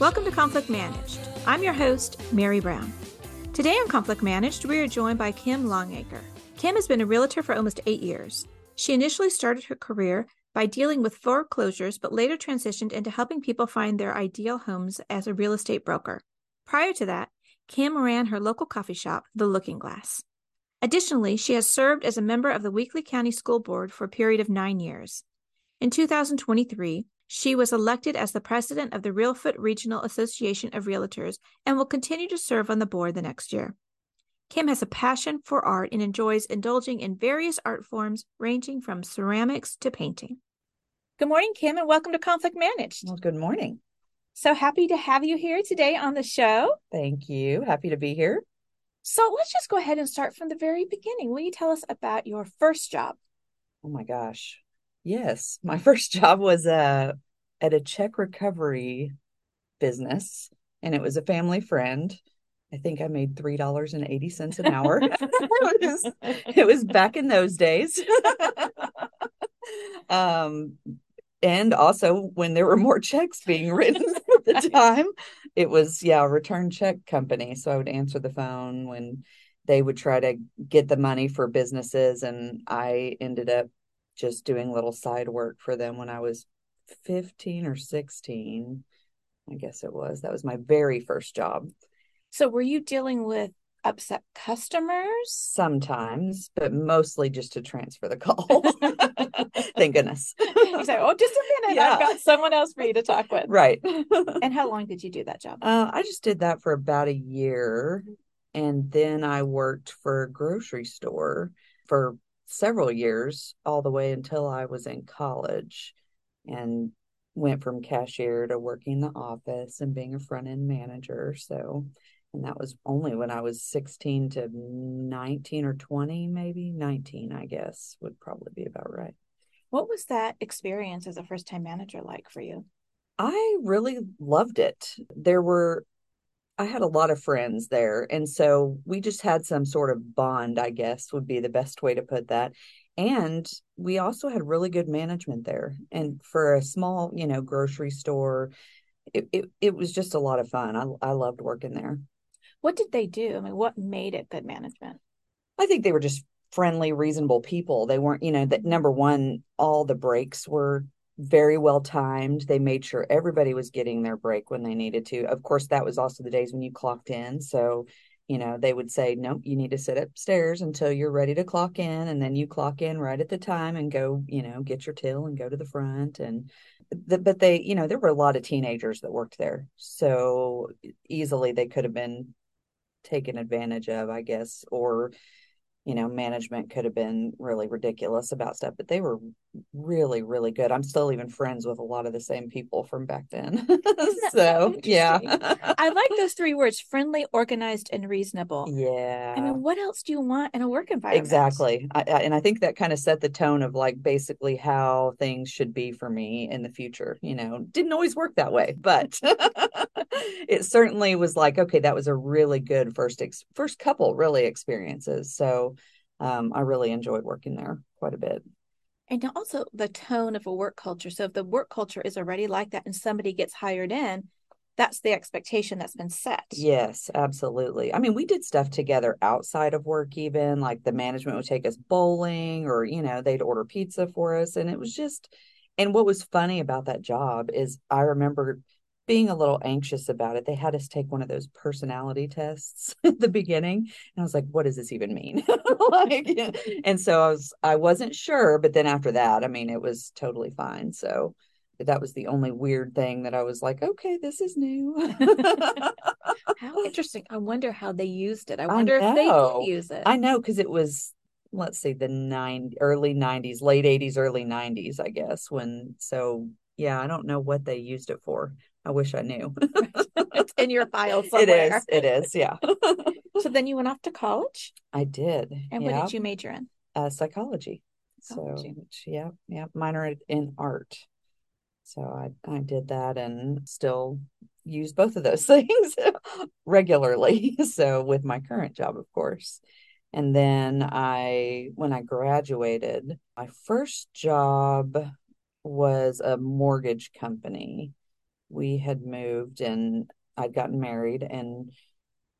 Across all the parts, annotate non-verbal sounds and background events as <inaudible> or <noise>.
Welcome to Conflict Managed. I'm your host, Merry Brown. Today on Conflict Managed, we are joined by Kim Longacre. Kim has been a realtor for almost eight years. She initially started her career by dealing with foreclosures, but later transitioned into helping people find their ideal homes as a real estate broker. Prior to that, Kim ran her local coffee shop, The Looking Glass. Additionally, she has served as a member of the Weakley County School Board for a period of nine years. In 2023, she was elected as the president of the Reelfoot Regional Association of Realtors and will continue to serve on the board the next year. Kim has a passion for art and enjoys indulging in various art forms ranging from ceramics to painting. Good morning, Kim, and welcome to Conflict Managed. Well, good morning. So happy to have you here today on the show. Thank you. Happy to be here. So let's just go ahead and start from the very beginning. Will you tell us about your first job? Oh my gosh. Yes, my <laughs> first job was uh, at a check recovery business, and it was a family friend. I think I made three dollars and eighty cents an hour. <laughs> it, was, it was back in those days. <laughs> um, and also when there were more checks being written at the time, it was yeah, a return check company. So I would answer the phone when they would try to get the money for businesses, and I ended up just doing little side work for them when I was 15 or 16. I guess it was. That was my very first job. So, were you dealing with upset customers? Sometimes, but mostly just to transfer the <laughs> call. <laughs> Thank goodness. You say, "Oh, just a minute. Yeah. I've got someone else for you to talk with." Right. <laughs> and how long did you do that job? Uh, I just did that for about a year, and then I worked for a grocery store for several years, all the way until I was in college, and went from cashier to working the office and being a front end manager. So, and that was only when I was 16 to 19 or 20, maybe 19, I guess would probably be about right. What was that experience as a first time manager like for you? I really loved it. There were, I had a lot of friends there. And so we just had some sort of bond, I guess would be the best way to put that and we also had really good management there and for a small you know grocery store it, it, it was just a lot of fun. I, I loved working there. What did they do? I mean what made it good management? I think they were just friendly reasonable people. They weren't you know that number one all the breaks were very well timed. They made sure everybody was getting their break when they needed to. Of course that was also the days when you clocked in. So you know they would say nope you need to sit upstairs until you're ready to clock in. And then you clock in right at the time and go you know get your till and go to the front. And the, but they you know there were a lot of teenagers that worked there. So easily they could have been taken advantage of i guess or you know, management could have been really ridiculous about stuff, but they were really, really good. I'm still even friends with a lot of the same people from back then. <laughs> so, yeah. I like those three words friendly, organized, and reasonable. Yeah. I mean, what else do you want in a work environment? Exactly. I, I, and I think that kind of set the tone of like basically how things should be for me in the future. You know, didn't always work that way, but <laughs> it certainly was like, okay, that was a really good first, ex- first couple really experiences. So, um, I really enjoyed working there quite a bit. And also the tone of a work culture. So if the work culture is already like that and somebody gets hired in, that's the expectation that's been set. Yes, absolutely. I mean, we did stuff together outside of work, even like the management would take us bowling or, you know, they'd order pizza for us. And it was just, and what was funny about that job is I remember being a little anxious about it, they had us take one of those personality tests <laughs> at the beginning. And I was like, what does this even mean? <laughs> like, and so I was, I wasn't sure. But then after that, I mean, it was totally fine. So that was the only weird thing that I was like, okay, this is new. <laughs> how interesting. I wonder how they used it. I wonder I if they use it. I know because it was let's say the nine early 90s late 80s early 90s i guess when so yeah i don't know what they used it for I wish I knew. <laughs> it's in your file <laughs> somewhere. It is. It is. Yeah. <laughs> so then you went off to college. I did. And yeah. what did you major in? Uh, psychology. psychology. So yeah, yeah, minor in art. So I I did that and still use both of those things regularly. So with my current job, of course. And then I, when I graduated, my first job was a mortgage company we had moved and I'd gotten married and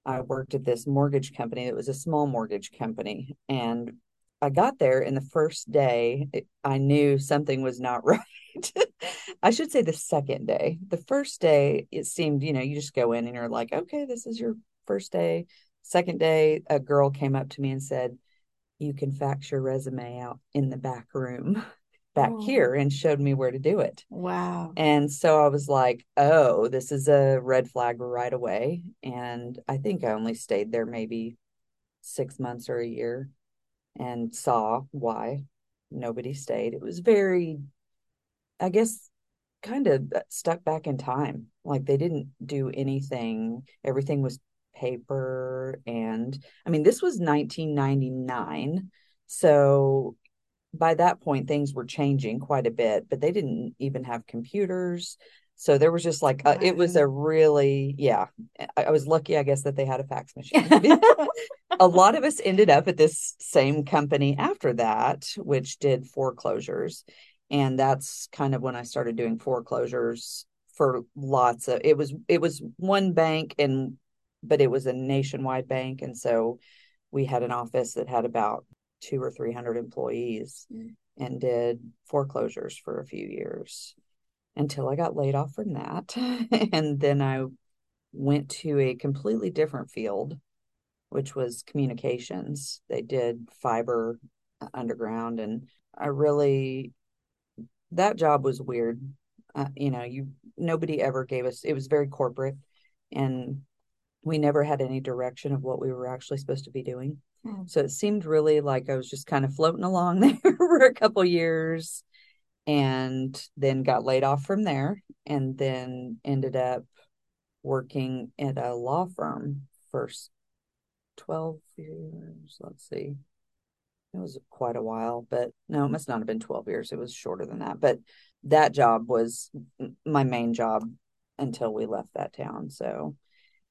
I worked at this mortgage company. It was a small mortgage company. And I got there and the first day it, I knew something was not <laughs> right. I should say the second day. The first day, it seemed, you know, you just go in and you're like, okay, this is your first day. Second day, a girl came up to me and said, you can fax your resume out in the back room <laughs> back oh. here and showed me where to do it. Wow. And so I was like, oh, this is a red flag right away. And I think I only stayed there maybe six months or a year and saw why nobody stayed. It was very, I guess, kind of uh, stuck back in time. Like they didn't do anything, everything was paper. And I mean, this was 1999. So by that point, things were changing quite a bit, but they didn't even have computers. So there was just like, a, it was a really, yeah, I, I, was lucky, I guess, that they had a fax <laughs> machine. <laughs> a lot of us ended up at this same company after that, which did foreclosures. And that's kind of when I started doing foreclosures for lots of, it was, it was one bank and, but it was a nationwide bank. And so we had an office that had about two or 300 employees mm. and did foreclosures for a few years until I got laid off from that. <laughs> and then I went to a completely different field, which was communications. They did fiber uh, underground, and I really, that job was weird. Uh, you know, you nobody ever gave us, it was very corporate, and we never had any direction of what we were actually supposed to be doing. Mm. So it seemed really like I was just kind of floating along <laughs> there for a couple years and then got laid off from there and then ended up working at a law firm for 12 years. Let's see. It was quite a while, but no, it must not have been 12 years. It was shorter than that. But that job was my main job until we left that town. So,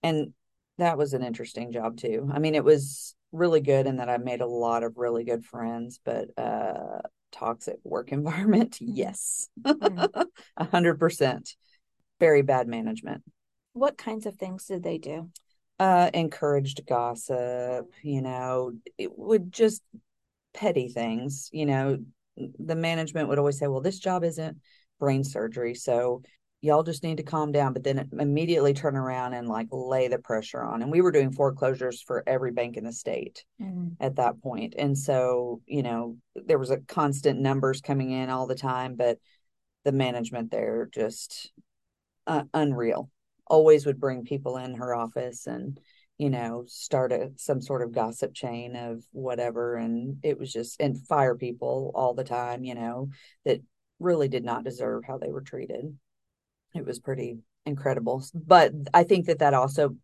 and that was an interesting job too. I mean, it was really good in that I made a lot of really good friends, but uh toxic work <laughs> environment, yes. Mm. <laughs> A hundred percent. Very bad management. What kinds of things did they do? Uh encouraged gossip, you know, it would just petty things, you know. The management would always say, Well, this job isn't brain surgery. So y'all just need to calm down but then immediately turn around and like lay the pressure on and we were doing foreclosures for every bank in the state mm-hmm. at that point and so you know there was a constant numbers coming in all the time but the management there just uh, unreal always would bring people in her office and you know start a some sort of gossip chain of whatever and it was just and fire people all the time you know that really did not deserve how they were treated it was pretty incredible. But I think that that also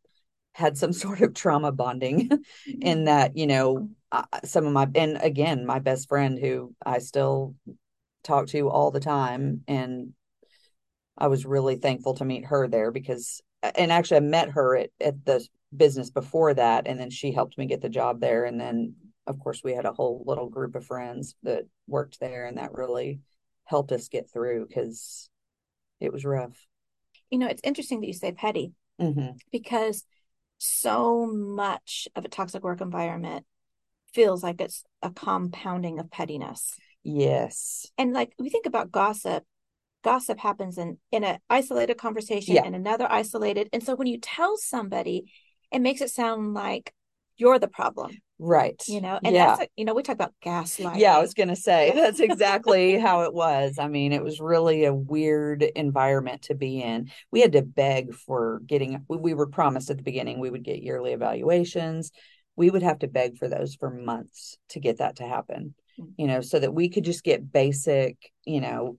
had some <laughs> sort of trauma bonding mm-hmm. in that, you know, some of my, and again, my best friend who I still talk to all the time. And I was really thankful to meet her there because, and actually, I met her at, at the business before that. And then she helped me get the job there. And then, of course, we had a whole little group of friends that worked there. And that really helped us get through because it was rough. You know, it's interesting that you say petty mm-hmm. because so much of a toxic work environment feels like it's a compounding of pettiness. Yes. And like we think about gossip, gossip happens in in an isolated conversation yeah. and another isolated. And so when you tell somebody, it makes it sound like you're the problem. Right. You know, and yeah. that's, you know, we talk about gaslighting. Yeah, I was going to say that's <laughs> exactly how it was. I mean, it was really a weird environment to be in. We had to beg for getting, we were promised at the beginning we would get yearly evaluations. We would have to beg for those for months to get that to happen, mm-hmm. you know, so that we could just get basic, you know,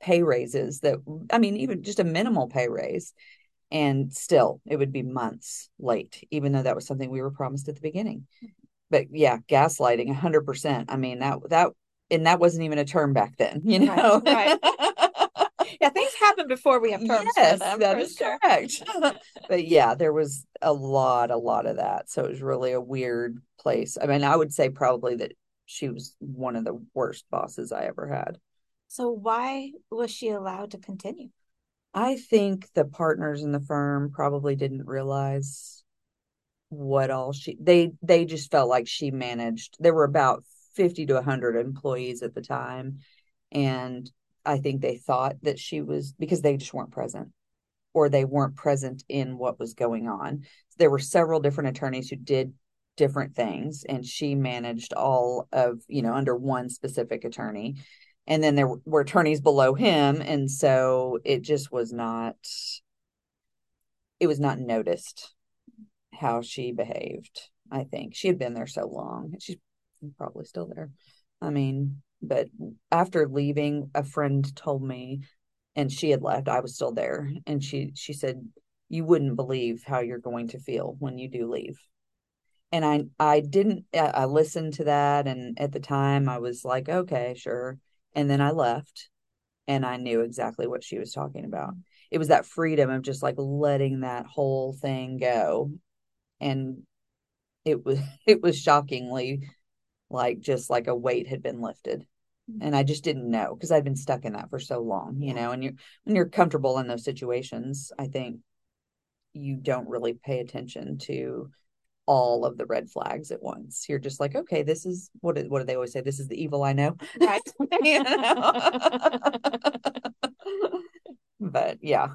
pay raises that, I mean, even just a minimal pay raise. And still, it would be months late, even though that was something we were promised at the beginning. Mm-hmm but yeah, gaslighting, hundred percent. I mean that that and that wasn't even a term back then, <laughs> you know. Right. right. yeah, things happen before we have terms. Yes, them, that is sure. correct. <laughs> but yeah, there was a lot, a lot of that. So it was really a weird place. I mean, I would say probably that she was one of the worst bosses I ever had. So why was she allowed to continue? I think the partners in the firm probably didn't realize what all she they they just felt like she managed. There were about 50 to 100 employees at the time and I think they thought that she was because they just weren't present or they weren't present in what was going on. There were several different attorneys who did different things and she managed all of, you know, under one specific attorney. And then there were attorneys below him and so it just was not it was not noticed how she behaved. I think she had been there so long. She's probably still there. I mean, but after leaving, a friend told me, and she had left. I was still there, and she she said, "You wouldn't believe how you're going to feel when you do leave." And I I didn't. I listened to that, and at the time, I was like, "Okay, sure." And then I left, and I knew exactly what she was talking about. It was that freedom of just like letting that whole thing go, and it was <laughs> it was shockingly like just like a weight had been lifted mm-hmm. and I just didn't know because I'd been stuck in that for so long, you know. And you when you're comfortable in those situations, I think you don't really pay attention to all of the red flags at once. You're just like, okay, this is what what do they always say? This is the evil I know, right? <laughs> <laughs> but yeah,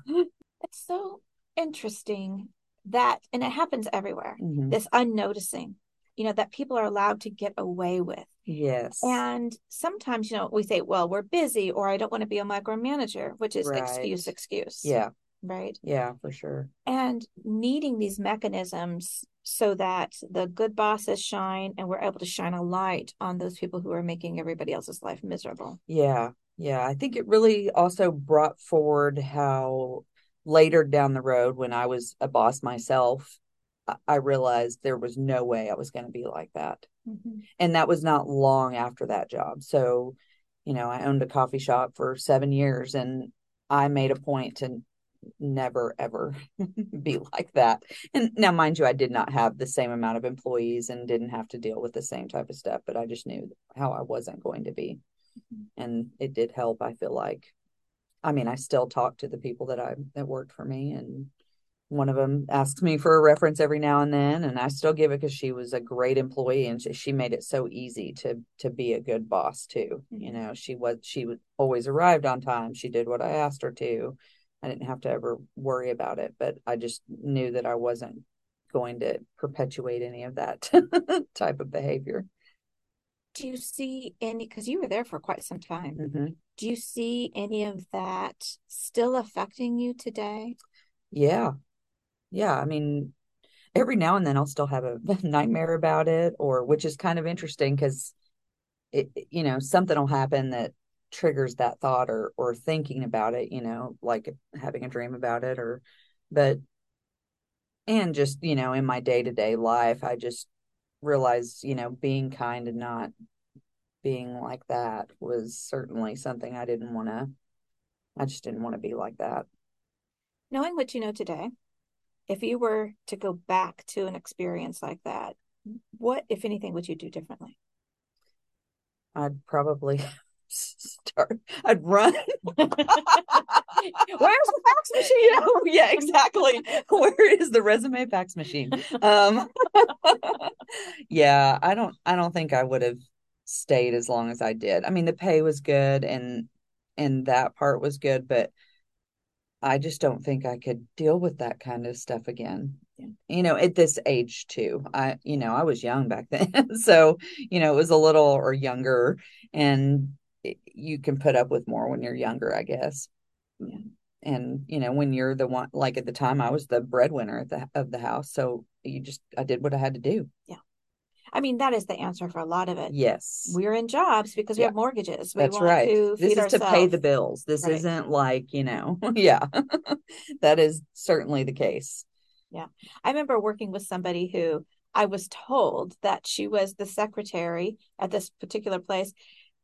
it's so interesting that, and it happens everywhere. Mm-hmm. This unnoticing, you know, that people are allowed to get away with Yes. And sometimes, you know, we say, well, we're busy or I don't want to be a micromanager, which is right. excuse, excuse. Yeah. Right. Yeah, for sure. And needing these mechanisms so that the good bosses shine and we're able to shine a light on those people who are making everybody else's life miserable. Yeah. Yeah. I think it really also brought forward how later down the road, when I was a boss myself, I realized there was no way I was going to be like that. Mm-hmm. And that was not long after that job. So, you know, I owned a coffee shop for seven years and I made a point to never ever <laughs> be like that. And now, mind you, I did not have the same amount of employees and didn't have to deal with the same type of stuff, but I just knew how I wasn't going to be. Mm-hmm. And it did help, I feel like. I mean, I still talk to the people that I that worked for me and one of them asks me for a reference every now and then and i still give it because she was a great employee and she, she, made it so easy to to be a good boss too. Mm-hmm. you know she was she was always arrived on time. She did what i asked her to. I didn't have to ever worry about it but i just knew that i wasn't going to perpetuate any of that <laughs> type of behavior do you see any because you were there for quite some time. Mm-hmm. do you see any of that still affecting you today? Yeah. Yeah, I mean, every now and then I'll still have a <laughs> nightmare about it, or which is kind of interesting because it, you know, something will happen that triggers that thought or or thinking about it, you know, like having a dream about it, or but and just you know in my day to day life, I just realized you know being kind and not being like that was certainly something I didn't want to. I just didn't want to be like that. Knowing what you know today, if you were to go back to an experience like that, what, if anything, would you do differently? I'd probably start. I'd run. <laughs> <laughs> Where's the fax machine? Oh, <laughs> yeah, exactly. Where is the resume fax machine? Um, yeah, I don't. I don't think I would have stayed as long as I did. I mean, the pay was good, and and that part was good, but I just don't think I could deal with that kind of stuff again. Yeah. You know, at this age too. I, you know, I was young back then. so, you know, it was a little or younger and it, you can put up with more when you're younger, I guess. Yeah. And, you know, when you're the one, like at the time I was the breadwinner at the, of the house. So you just, I did what I had to do. Yeah. I mean, that is the answer for a lot of it. Yes. We're in jobs because we yeah. have mortgages. We That's right. this is ourselves. to pay the bills. This right. isn't like, you know, <laughs> yeah, <laughs> that is certainly the case. Yeah. I remember working with somebody who I was told that she was the secretary at this particular place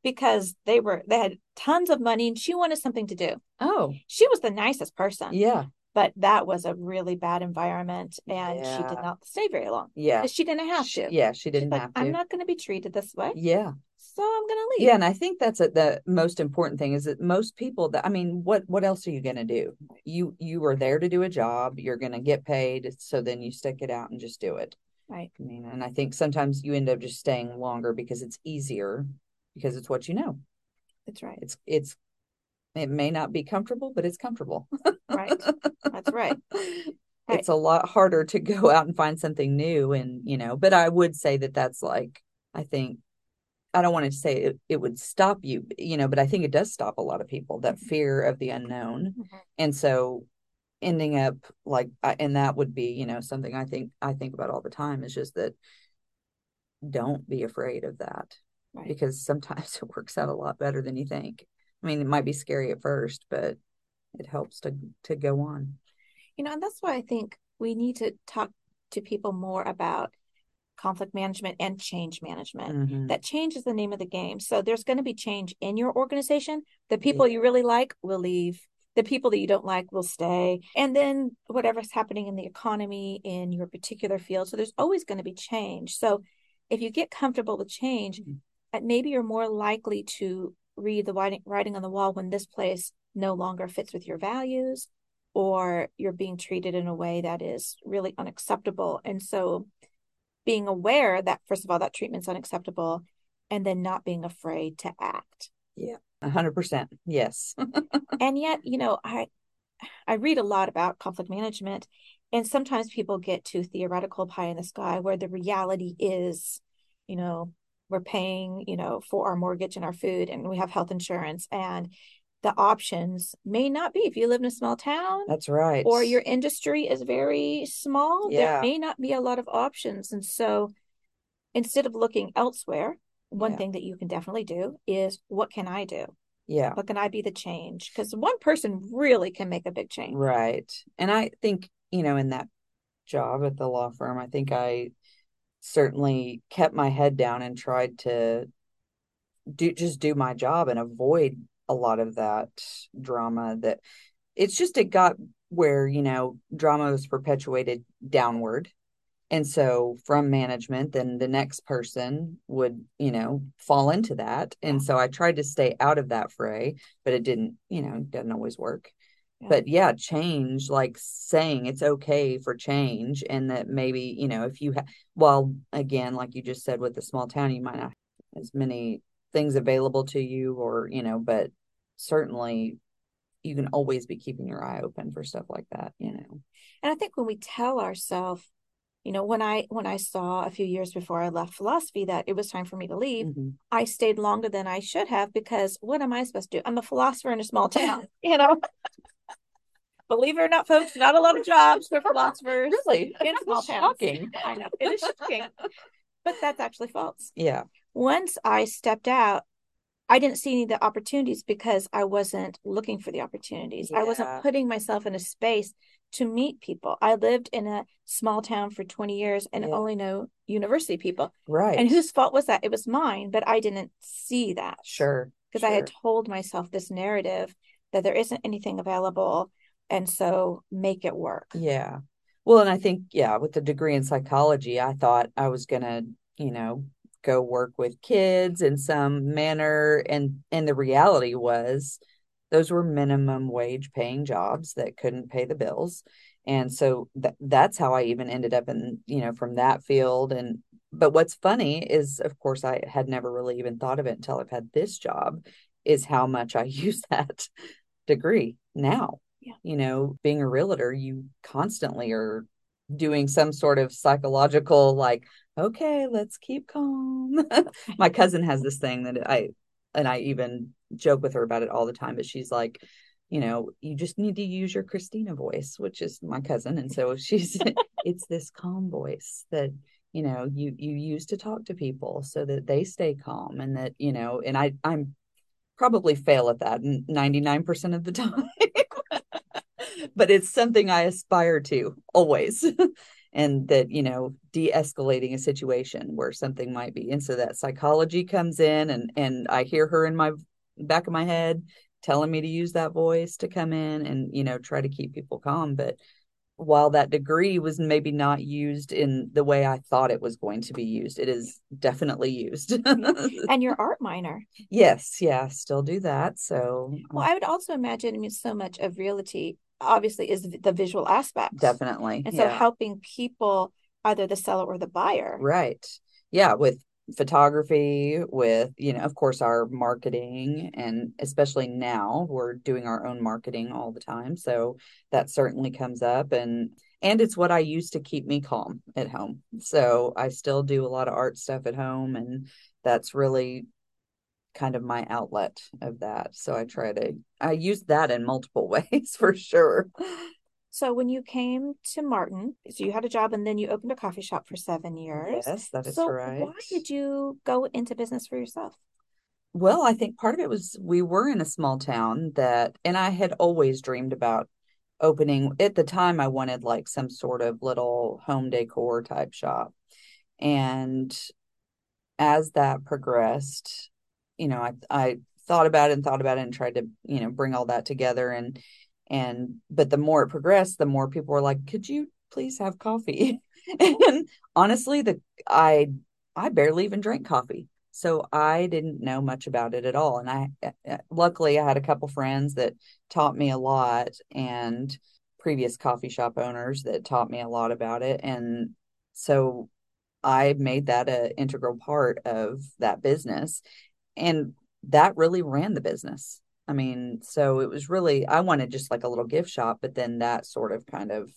because they were they had tons of money and she wanted something to do. Oh. She was the nicest person. Yeah. but that was a really bad environment and Yeah. she did not stay very long Yeah. she didn't have to Yeah, she didn't like, have to. i'm not going to be treated this way Yeah. so i'm going to leave Yeah, and I think that's a, the most important thing is that most people that I mean, what what else are you going to do? You you are there to do a job. You're going to get paid, so then you stick it out and just do it. right I mean, and I think sometimes you end up just staying longer because it's easier because it's what you know. that's right It's it's it may not be comfortable, but it's comfortable. right that's <laughs> right It's a lot harder to go out and find something new and, you know, but I would say that that's like I think I don't want to say it, it would stop you, you know, but I think it does stop a lot of people, that fear of the unknown. Mhm. And so ending up like and that would be, you know, something I think I think about all the time is just that don't be afraid of that Right. because sometimes <laughs> it works out a lot better than you think. I mean, it might be scary at first, but it helps to to go on. You know, and that's why I think we need to talk to people more about conflict management and change management. Mhm. That change is the name of the game. So there's going to be change in your organization. The people you really like will leave. The people that you don't like will stay. And then whatever's happening in the economy in your particular field. So there's always going to be change. So if you get comfortable with change, Mhm. uh, maybe you're more likely to read the writing, writing on the wall when this place no longer fits with your values or you're being treated in a way that is really unacceptable. And so being aware that, first of all, that treatment's unacceptable, and then not being afraid to act. Yeah. A hundred percent. Yes. <laughs> And yet, you know, I I read a lot about conflict management, and sometimes people get too theoretical pie in the sky where the reality is, you know, we're paying, you know, for our mortgage and our food and we have health insurance and the options may not be if you live in a small town That's right. or your industry is very small, Yeah. there may not be a lot of options. And so instead of looking elsewhere, one Yeah. thing that you can definitely do is what can I do? Yeah. What can I be the change? Because one person really can make a big change. Right. And I think, you know, in that job at the law firm, I think I certainly kept my head down and tried to do just do my job and avoid a lot of that drama that it's just it got where, you know, drama was perpetuated downward. And so from management, then the next person would, you know, fall into that. And so I tried to stay out of that fray, but it didn't, you know, doesn't always work. Yeah. But yeah, change, like saying it's okay for change, and that maybe, you know, if you have, well, again, like you just said with the small town, you might not have as many things available to you, or, you know, but certainly you can always be keeping your eye open for stuff like that, you know. And I think when we tell ourselves, you know, when I when I saw a few years before I left philosophy that it was time for me to leave, Mhm. I stayed longer than I should have because what am I supposed to do? I'm a philosopher in a small <laughs> town, you know. Believe it or not, folks, not a lot of jobs for philosophers <laughs> Really? in small towns. Shocking. I know it is shocking, but that's actually false. Yeah. Once I stepped out, I didn't see any of the opportunities because I wasn't looking for the opportunities. I wasn't putting myself in a space to meet people. I lived in a small town for 20 years and Yeah. only know university people. Right. And whose fault was that? It was mine, but I didn't see that. Sure. Because I had told myself this narrative that there isn't anything available. And so make it work. Yeah. Well, and I think, yeah, with the degree in psychology, I thought I was gonna, you know, go work with kids in some manner. And and the reality was those were minimum wage paying jobs that couldn't pay the bills. And so that that's how I even ended up in, you know, from that field. And but what's funny is, of course, I had never really even thought of it until I've had this job, is how much I <laughs> use that degree now. Yeah. You know, being a realtor, you constantly are doing some sort of psychological, like, okay, let's keep calm. <laughs> My cousin has this thing that I, and I even joke with her about it all the time, but she's like, you know, you just need to use your Christina voice, which is my cousin. And so she's, <laughs> <laughs> it's this calm voice that, you know, you, you use to talk to people so that they stay calm and that, you know, and I, I'm probably fail at that 99% of the time. But it's something I aspire to always. <laughs> and that, you know, de-escalating a situation where something might be. And so that psychology comes in and and I hear her in my back of my head telling me to use that voice to come in and you know try to keep people calm but while that degree was maybe not used in the way I thought it was going to be used, it is definitely used. <laughs> and your art minor. Yes, yeah, still do that. So, well, I would also imagine, I mean, so much of realty obviously is the visual aspect. Definitely. And so yeah. helping people, either the seller or the buyer. Right. Yeah. With photography with you know of course our marketing and especially now we're doing our own marketing all the time so that certainly comes up and and it's what i use to keep me calm at home so i still do a lot of art stuff at home and that's really kind of my outlet of that so i try to i use that in multiple <laughs> ways for sure so when you came to Martin, so you had a job and then you opened a coffee shop for seven years. Yes, that is so right. Why did you go into business for yourself? Well, I think part of it was we were in a small town that, and I had always dreamed about opening. At the time, I wanted like some sort of little home decor type shop. And as that progressed, you know, I, I thought about it and thought about it and tried to, you know, bring all that together. And and but the more it progressed the more people were like could you please have coffee? <laughs> And honestly the i i barely even drank coffee so i didn't know much about it at all. And i uh, uh, luckily i had a couple friends that taught me a lot and previous coffee shop owners that taught me a lot about it. And so i made that an integral part of that business and that really ran the business I mean, so it was really, I wanted just like a little gift shop, but then that sort of kind of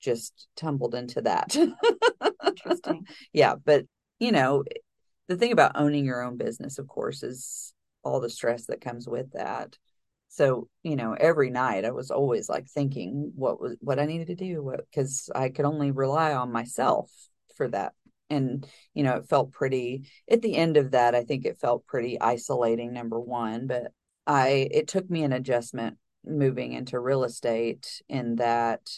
just tumbled into that. Interesting. <laughs> yeah. But, you know, the thing about owning your own business, of course, is all the stress that comes with that. So, you know, every night I was always like thinking what was what I needed to do because I could only rely on myself for that and you know it felt pretty at the end of that i think it felt pretty isolating number one but I it took me an adjustment moving into real estate in that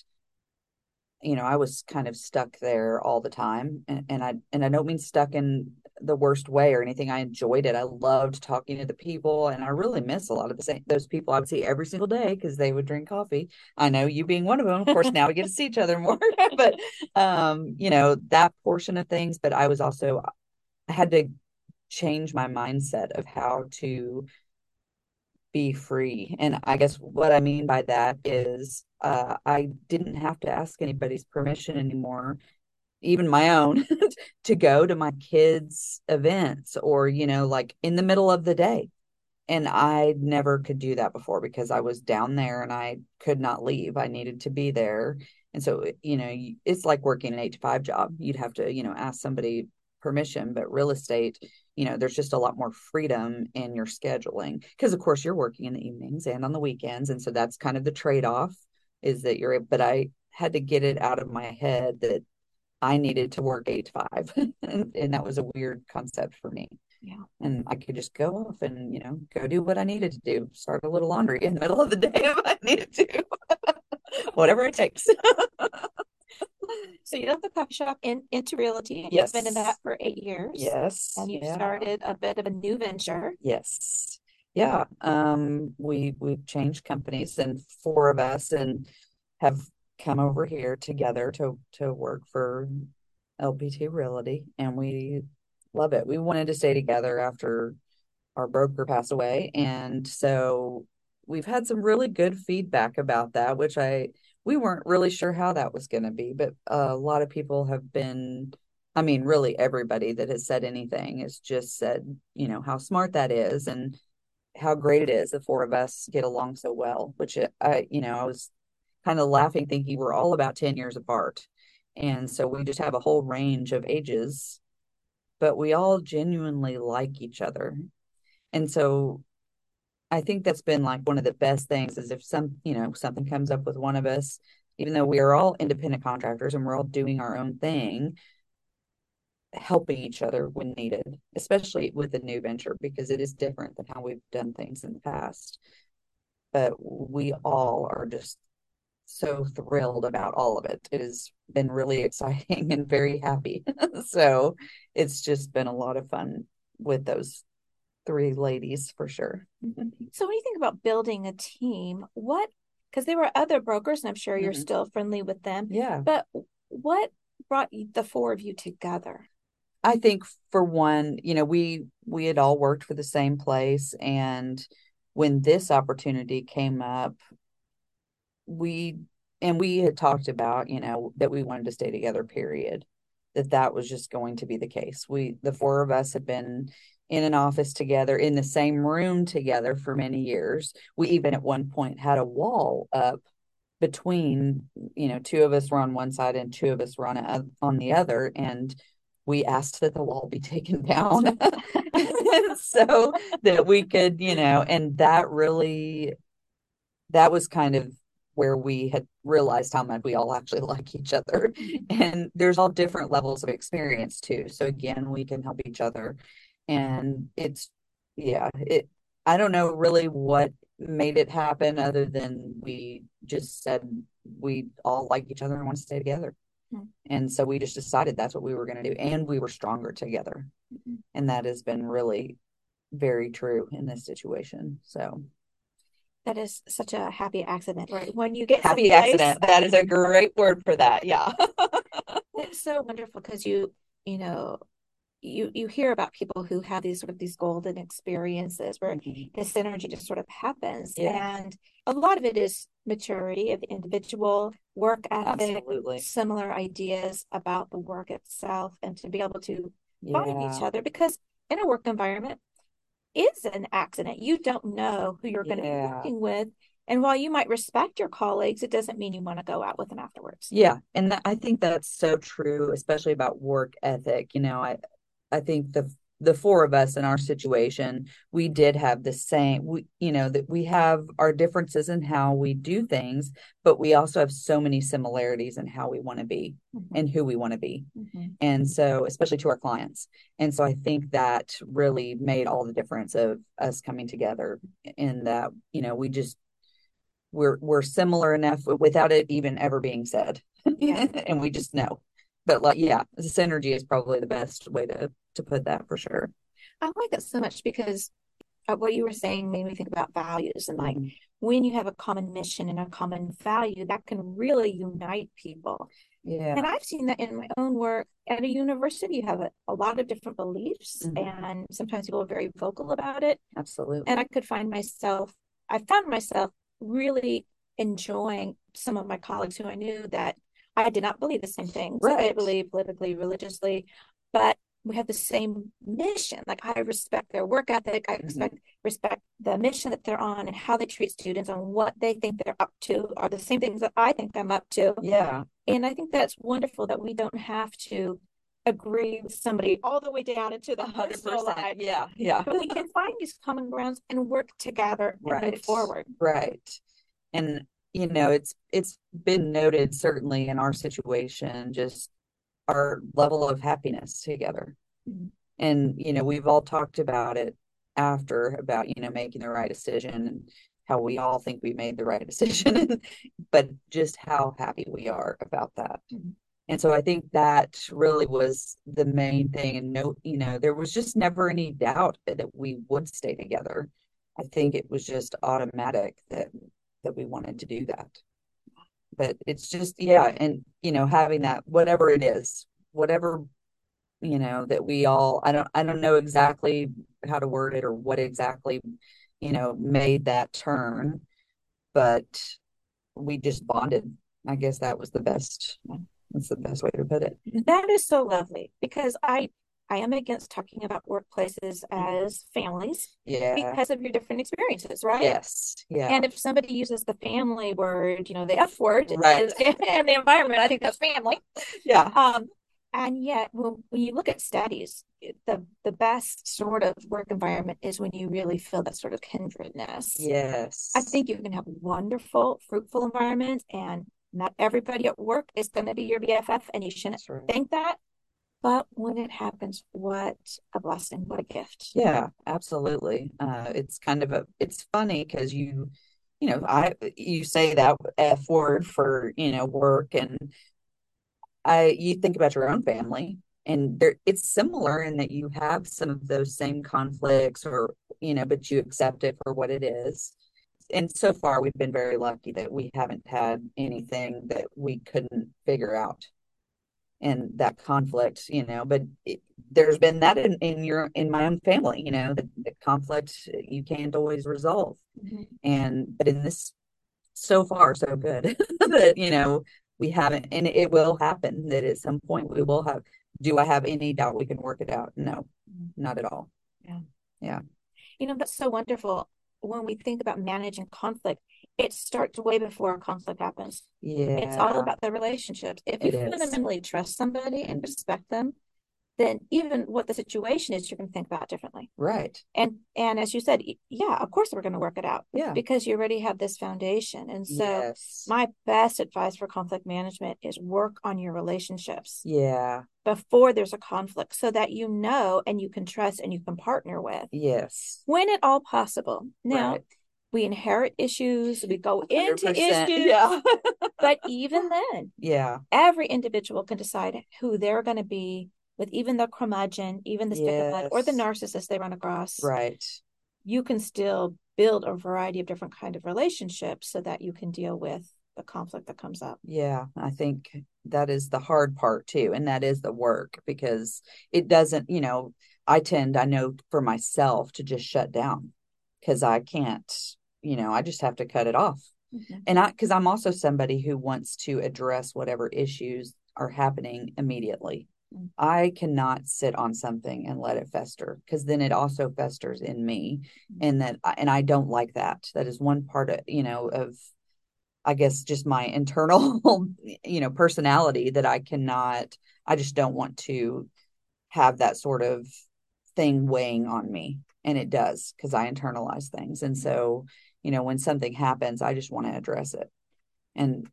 you know I was kind of stuck there all the time and, and I and I don't mean stuck in the worst way or anything. I enjoyed it. I loved talking to the people, and I really miss a lot of the same those people I would see every single day because they would drink coffee. I know you being one of them. Of course, now we get to see each other <laughs> more, <laughs> but um, you know that portion of things. But I was also I had to change my mindset of how to be free. And I guess what I mean by that is uh, I didn't have to ask anybody's permission anymore, even my own, <laughs> to go to my kids' events or, you know, like in the middle of the day. And I never could do that before because I was down there and I could not leave. I needed to be there. And so, you know, it's like working an eight to five job. You'd have to, you know, ask somebody permission, but real estate, you know, there's just a lot more freedom in your scheduling because, of course, you're working in the evenings and on the weekends. And so that's kind of the trade off is that you're, but I had to get it out of my head that I needed to work eight to five. <laughs> and, and that was a weird concept for me. Yeah. And I could just go off and, you know, go do what I needed to do, start a little laundry in the middle of the day if I needed to, <laughs> whatever it takes. So you left the coffee shop in, into realty. And yes. You've been in that for eight years. Yes. And you yeah. started a bit of a new venture. Yes. Yeah. Um, we we've changed companies and four of us and have come over here together to to work for LPT Realty and we love it. We wanted to stay together after our broker passed away. And so we've had some really good feedback about that, which I we weren't really sure how that was going to be, but a lot of people have been, I mean, really everybody that has said anything has just said, you know, how smart that is and how great it is the four of us get along so well, which I, you know, I was kind of laughing thinking we're all about 10 years apart. And so we just have a whole range of ages, but we all genuinely like each other. And so I think that's been like one of the best things is if some, you know, something comes up with one of us, even though we are all independent contractors and we're all doing our own thing, helping each other when needed, especially with the new venture because it is different than how we've done things in the past. But we all are just so thrilled about all of it. It has been really exciting <laughs> and very happy. <laughs> so it's just been a lot of fun with those three ladies for sure. <laughs> So when you think about building a team, what because there were other brokers and I'm sure you're Mhm. still friendly with them, Yeah. but what brought the four of you together? I think for one, you know, we we had all worked for the same place and when this opportunity came up, we and we had talked about, you know, that we wanted to stay together, period. That that was just going to be the case. We the four of us had been in an office together in the same room together for many years. We even at one point had a wall up between, you know, two of us were on one side and two of us were on a, on the other and we asked that the wall be <laughs> taken down <laughs> so that we could, you know, and that really that was kind of where we had realized how much we all actually <laughs> like each other. And there's all different levels of experience too. So again, we can help each other. And it's yeah, it I don't know really what made it happen other than we just said we all like each other and want to stay together. Hmm. And so we just decided that's what we were going to do. And we were stronger together. Mhm. And that has been really very true in this situation. So That is such a happy accident, right? When you get happy accident. That is a great word for that. Yeah. <laughs> It's so wonderful because you, you know, you you hear about people who have these sort of these golden experiences where mm-hmm. the synergy just sort of happens. Yeah. And a lot of it is maturity of the individual, work ethic, Absolutely. similar ideas about the work itself, and to be able to find each other because in a work environment is an accident. You don't know who you're going to be working with. And while you might respect your colleagues, it doesn't mean you want to go out with them afterwards. Yeah. And that, I think that's so true, especially about work ethic. You know, I I think the the four of us in our situation, we did have the same we you know, that we have our differences in how we do things, but we also have so many similarities in how we want to be Mhm. and who we want to be. Mhm. And so, especially to our clients. And so I think that really made all the difference of us coming together in that, you know, we just we're we're similar enough without it even ever being said. <laughs> And we just know. But like yeah, the synergy is probably the best way to to put that for sure. I like that so much because what you were saying made me think about values and like Mhm. when you have a common mission and a common value, that can really unite people. Yeah. And I've seen that in my own work at a university. You have a, a lot of different beliefs, Mhm. and sometimes people are very vocal about it. Absolutely. And I could find myself, I found myself really enjoying some of my colleagues who I knew that I did not believe the same things Right. believe politically, religiously, but we have the same mission. Like I respect their work ethic, I Mhm. respect respect the mission that they're on and how they treat students and what they think they're up to are the same things that I think I'm up to. Yeah. And I think that's wonderful that we don't have to agree with somebody all the way down into the personal life. Yeah. Yeah. But we can find these common grounds and work together and move Right. forward. Right. And you know, it's it's been noted certainly in our situation, just our level of happiness together. Mhm. And you know, we've all talked about it after about, you know, making the right decision and how we all think we made the right <laughs> decision, but just how happy we are about that. Mhm. And so I think that really was the main thing. And no, you know, there was just never any doubt that we would stay together. I think it was just automatic that that we wanted to do that. But it's just, yeah, and you know, having that whatever it is, whatever, you know, that we all I don't I don't know exactly how to word it or what exactly, you know, made that turn, but we just bonded. I guess that was the best that's the best way to put it. That is so lovely because I I am against talking about workplaces as families Yeah. because of your different experiences, right? Yes. Yeah. And if somebody uses the family word, you know, the F word Right. <laughs> and the environment, I think that's family. Yeah. Um, and yet when, when you look at studies, the the best sort of work environment is when you really feel that sort of kindredness. Yes. I think you can have wonderful, fruitful environments, and not everybody at work is going to be your BFF, and you shouldn't right. think that. But when it happens, what a blessing, what a gift. Yeah, absolutely. Uh, it's kind of a, it's funny because you, you know, I, you say that F word for, you know, work and I, you think about your own family and there it's similar in that you have some of those same conflicts or you know but you accept it for what it is and so far we've been very lucky that we haven't had anything that we couldn't figure out and that conflict you know but it, there's been that in, in your in my own family you know the, the conflict you can't always resolve. Mm-hmm. and but in this so far so good <laughs> that you know we haven't and it will happen that at some point we will have do i have any doubt we can work it out? No not at all. Yeah. Yeah. You know that's so wonderful when we think about managing conflict it starts way before a conflict happens yeah it's all about the relationships if you fundamentally trust somebody and respect them then even what the situation is, you're going to think about differently. Right. And and as you said, yeah, of course we're going to work it out. Yeah. Because you already have this foundation. And so yes. my best advice for conflict management is work on your relationships. Yeah. Before there's a conflict so that you know and you can trust and you can partner with. Yes. When at all possible. Now right. We inherit issues, we go into issues. Yeah. <laughs> but even then, yeah. Every individual can decide who they're going to be with even the curmudgeon, even the stick yes. or the narcissist they run across. Right. You can still build a variety of different kind of relationships so that you can deal with the conflict that comes up. Yeah, I think that is the hard part too. And that is the work because it doesn't, you know, I tend, I know for myself to just shut down because I can't, you know, I just have to cut it off. Mm-hmm. And I, because I'm also somebody who wants to address whatever issues are happening immediately. I cannot sit on something and let it fester because then it also festers in me mm-hmm. and that and I don't like that. That is one part of, you know, of I guess just my internal, <laughs> you know, personality that I cannot I just don't want to have that sort of thing weighing on me and it does because I internalize things. And so, you know, when something happens, I just want to address it. And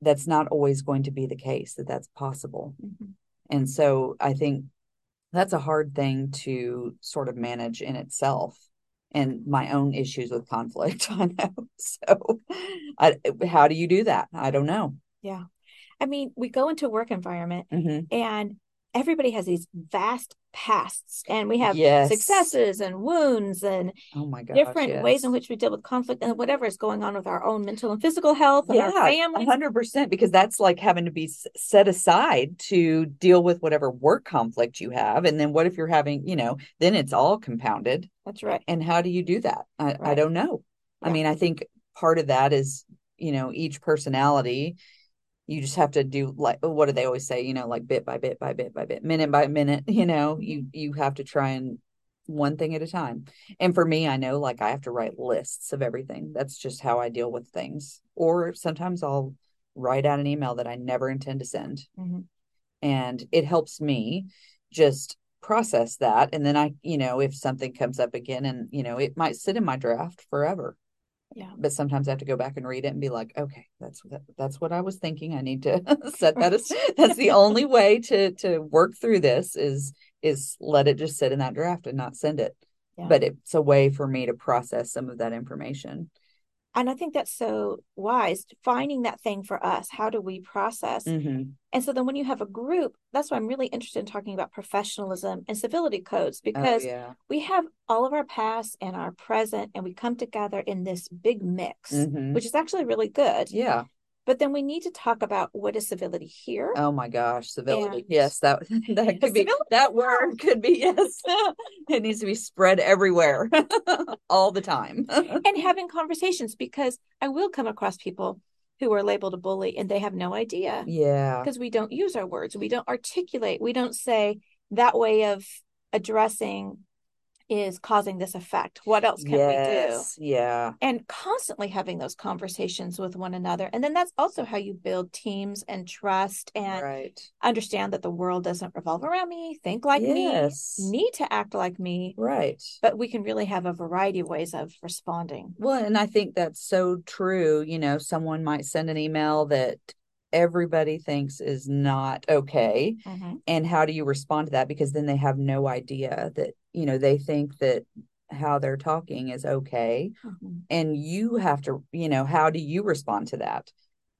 that's not always going to be the case that that's possible. Mm-hmm. And so I think that's a hard thing to sort of manage in itself and my own issues with conflict. <laughs> I know. So I, how do you do that? I don't know. Yeah. I mean, we go into work environment mm-hmm. and everybody has these vast pasts and we have yes. successes and wounds and oh my gosh, different yes. ways in which we deal with conflict and whatever is going on with our own mental and physical health and yeah, our family 100% because that's like having to be set aside to deal with whatever work conflict you have and then what if you're having you know then it's all compounded that's right and how do you do that i, right. I don't know yeah. i mean i think part of that is you know each personality you just have to do like what do they always say you know like bit by bit by bit by bit minute by minute <laughs> you know you you have to try and one thing at a time. And for me i know like i have to write lists of everything. That's just how i deal with things. Or sometimes i'll write out an email that i never intend to send. Mm-hmm. and it helps me just process that. And then i you know if something comes up again and you know it might sit in my draft forever yeah. But sometimes i have to go back and read it and be like okay that's what that's what i was thinking. I need to <laughs> set that as <laughs> that's the only way to to work through this is is let it just sit in that draft and not send it. Yeah. but it's a way for me to process some of that information and i think that's so wise finding that thing for us how do we process mm-hmm. and so then when you have a group that's why i'm really interested in talking about professionalism and civility codes oh, because oh, yeah. we have all of our past and our present and we come together in this big mix mm-hmm. which is actually really good yeah but then we need to talk about what is civility here. Oh my gosh, civility. And yes, that <laughs> that could be that word could be yes. <laughs> it needs to be spread everywhere <laughs> all the time. and having conversations because I will come across people who are labeled a bully and they have no idea. Yeah. Because we don't use our words. We don't articulate. We don't say that way of addressing is causing this effect. What else can yes, we do? Yeah. And constantly having those conversations with one another. And then that's also how you build teams and trust and right. understand that the world doesn't revolve around me, think like yes. me, need to act like me. Right. But we can really have a variety of ways of responding. Well, and I think that's so true. You know, someone might send an email that everybody thinks is not okay mm-hmm. and how do you respond to that because then they have no idea that you know they think that how they're talking is okay mm-hmm. and you have to you know how do you respond to that?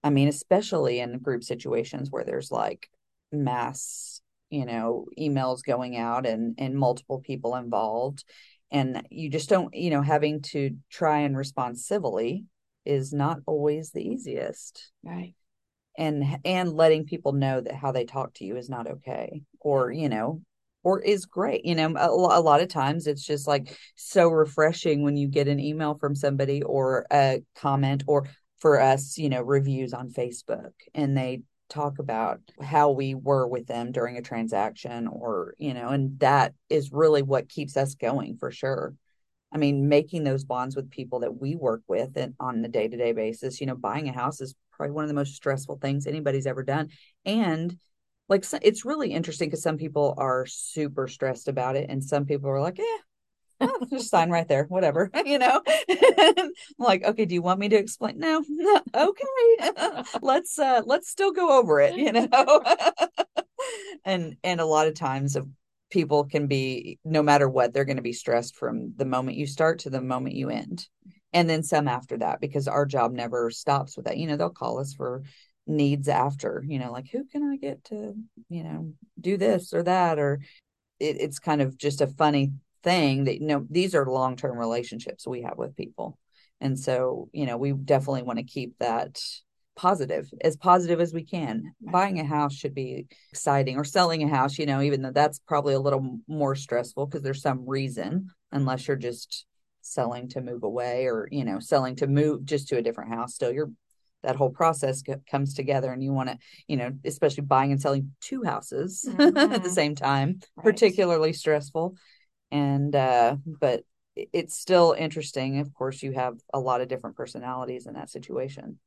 I mean especially in group situations where there's like mass you know emails going out and and multiple people involved and you just don't you know having to try and respond civilly is not always the easiest. Right. And and letting people know that how they talk to you is not okay or you know or is great you know a, a lot of times it's just like so refreshing when you get an email from somebody or a comment or for us you know reviews on facebook and they talk about how we were with them during a transaction or you know and that is really what keeps us going for sure. I mean making those bonds with people that we work with and on a day-to-day basis you know buying a house is probably one of the most stressful things anybody's ever done. And like it's really interesting because some people are super stressed about it and some people are like yeah oh, just sign right there whatever <laughs> you know? <laughs> Like okay do you want me to explain? No, <laughs> okay. Let's uh let's still go over it you know? And and a lot of times of people can be no matter what they're going to be stressed from the moment you start to the moment you end and then some after that because our job never stops with that. You know they'll call us for needs after you know like who can i get to you know do this or that? Or it, it's kind of just a funny thing that you know these are long-term relationships we have with people. And so you know we definitely want to keep that positive as positive as we can. Buying a house should be exciting or selling a house you know even though that's probably a little more stressful because there's some reason unless you're just selling to move away or you know selling to move just to a different house still you're that whole process comes together and you want to you know especially buying and selling two houses mm-hmm. <laughs> at the mm-hmm. same time right. particularly stressful and uh but it's still interesting of course you have a lot of different personalities in that situation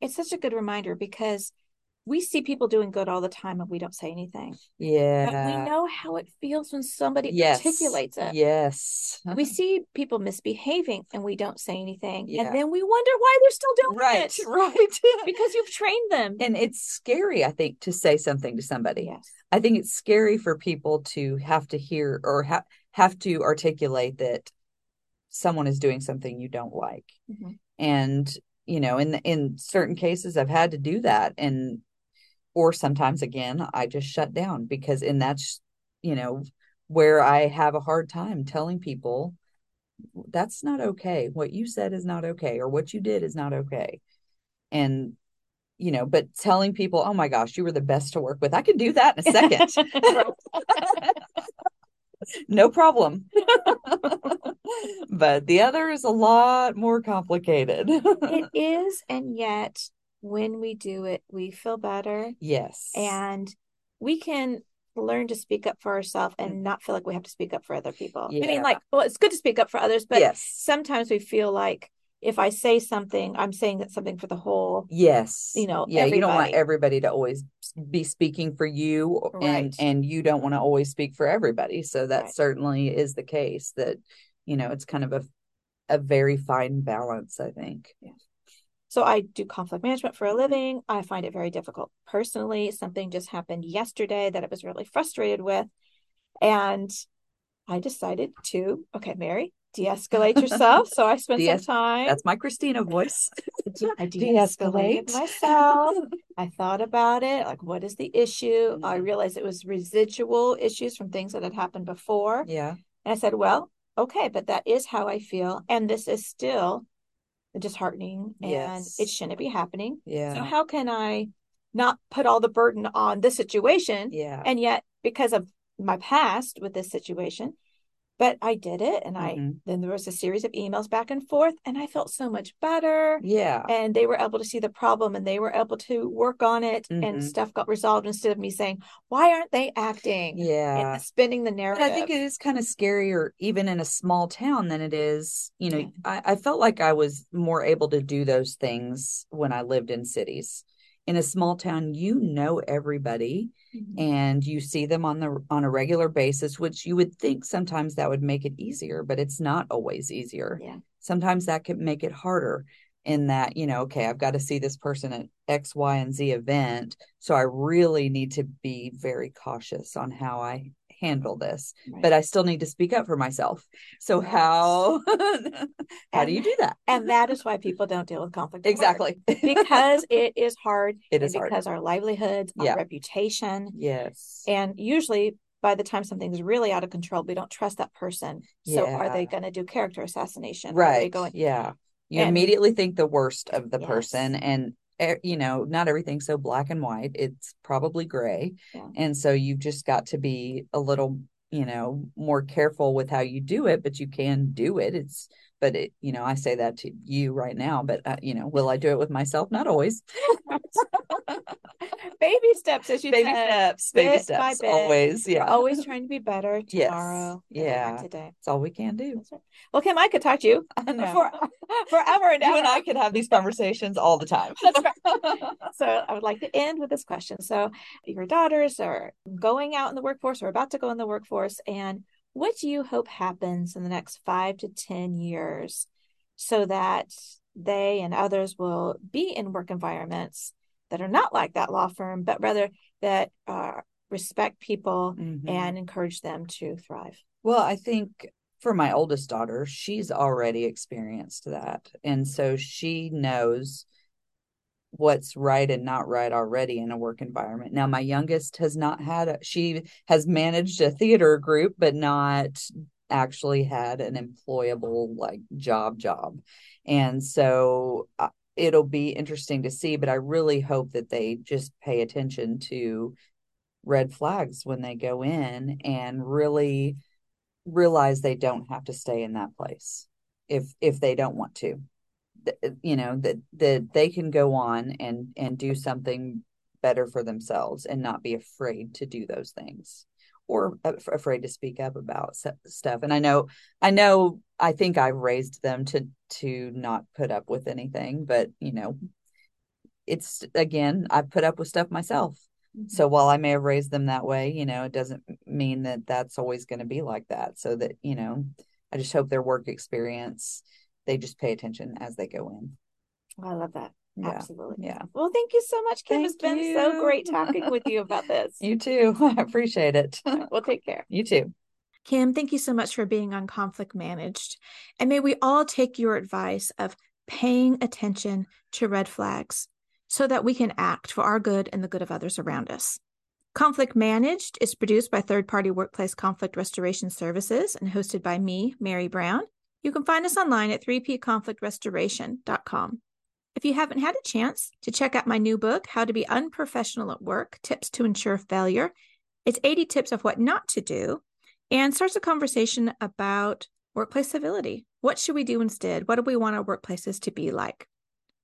it's such a good reminder because we see people doing good all the time and we don't say anything. Yeah. But we know how it feels when somebody yes. articulates it. Yes. we <laughs> see people misbehaving and we don't say anything. Yeah. And then we wonder why they're still doing right, it. Right. <laughs> because you've trained them. And it's scary, I think, to say something to somebody. Yes. I think it's scary for people to have to hear or ha- have to articulate that someone is doing something you don't like. Mm-hmm. And you know in in certain cases i've had to do that and or sometimes again i just shut down because and that's you know where i have a hard time telling people that's not okay. What you said is not okay or what you did is not okay. And you know but telling people oh my gosh you were the best to work with. I can do that in a second. <laughs> <laughs> No problem. <laughs> But the other is a lot more complicated. It is and yet when we do it, we feel better. Yes. And we can learn to speak up for ourselves and mm. not feel like we have to speak up for other people. Yeah. I mean, like, well, it's good to speak up for others, but yes. sometimes we feel like if I say something, I'm saying that something for the whole. Yes. You know, yeah, everybody. you don't want everybody to always be speaking for you right. and and you don't want to always speak for everybody. So that right. certainly is the case that, you know, it's kind of a a very fine balance, I think. Yeah. So I do conflict management for a living. I find it very difficult personally. Something just happened yesterday that I was really frustrated with. And I decided to, okay, Merry, de-escalate yourself. <laughs> so I spent De- some time. That's my Christina voice. <laughs> I de-escalated myself. <laughs> I thought about it. Like, what is the issue? Mm-hmm. I realized it was residual issues from things that had happened before. Yeah. And I said, well, okay, but that is how I feel. And this is still disheartening and yes. it shouldn't be happening. Yeah. So how can I not put all the burden on this situation? Yeah. And yet because of my past with this situation, but I did it and I mm-hmm. then there was a series of emails back and forth and I felt so much better. Yeah. And they were able to see the problem and they were able to work on it mm-hmm. and stuff got resolved instead of me saying, Why aren't they acting? Yeah. And spinning the narrative. But I think it is kind of scarier even in a small town than it is, you know, yeah. I, I felt like I was more able to do those things when I lived in cities in a small town you know everybody mm-hmm. and you see them on the on a regular basis which you would think sometimes that would make it easier but it's not always easier yeah sometimes that can make it harder in that you know okay i've got to see this person at x y and z event so i really need to be very cautious on how i handle this right. but i still need to speak up for myself so right. how <laughs> how do you do that and that is why people don't deal with conflict exactly <laughs> because it is hard <laughs> it is because hard. our livelihoods yeah. our reputation yes and usually by the time something's really out of control we don't trust that person so yeah. are they going to do character assassination right going yeah you and, immediately think the worst of the yes. person and you know, not everything's so black and white. It's probably gray. Yeah. And so you've just got to be a little, you know, more careful with how you do it, but you can do it. It's, but it, you know, I say that to you right now, but, uh, you know, will I do it with myself? Not always. <laughs> baby steps, as you baby said. steps, baby steps, always. Yeah, We're always trying to be better <laughs> tomorrow. Yes. Yeah, today. It's all we can do. Right. Well, Kim, I could talk to you <laughs> for forever and ever. You and I could have these conversations all the time. <laughs> That's right. so I would like to end with this question. So your daughters are going out in the workforce or about to go in the workforce, and what do you hope happens in the next five to ten years, so that they and others will be in work environments that are not like that law firm, but rather that uh, respect people mm-hmm. and encourage them to thrive. Well, I think for my oldest daughter, she's already experienced that. And so she knows what's right and not right already in a work environment. Now, my youngest has not had a, she has managed a theater group, but not actually had an employable like job job. And so uh, it'll be interesting to see, but I really hope that they just pay attention to red flags when they go in and really realize they don't have to stay in that place if if they don't want to. Uh, you know that that they can go on and and do something better for themselves and not be afraid to do those things or afraid to speak up about stuff. And i know i know i think i've raised them to to not put up with anything but you know it's again i put up with stuff myself. Mm-hmm. so while i may have raised them that way you know it doesn't mean that that's always going to be like that. So that you know i just hope their work experience they just pay attention as they go in. I love that yeah. Absolutely. Yeah. Well, thank you so much, Kim. Thank it's been you. so great talking with you about <laughs> this. You too. <laughs> I appreciate it. We'll take care. You too. Kim, thank you so much for being on Conflict Managed. And may we all take your advice of paying attention to red flags so that we can act for our good and the good of others around us. Conflict Managed is produced by third party workplace conflict restoration services and hosted by me, Merry Brown. You can find us online at 3pconflictrestoration.com. If you haven't had a chance to check out my new book, How to Be Unprofessional at Work Tips to Ensure Failure, it's 80 tips of what not to do and starts a conversation about workplace civility. What should we do instead? What do we want our workplaces to be like?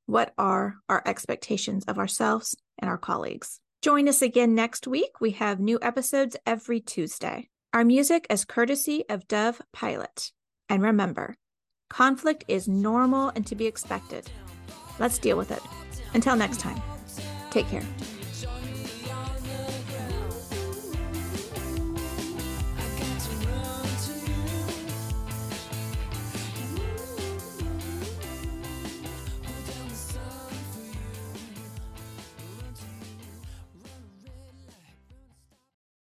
What are our expectations of ourselves and our colleagues? Join us again next week. We have new episodes every Tuesday. Our music is courtesy of Dove Pilot. And remember, conflict is normal and to be expected. Let's deal with it. Until next time, take care.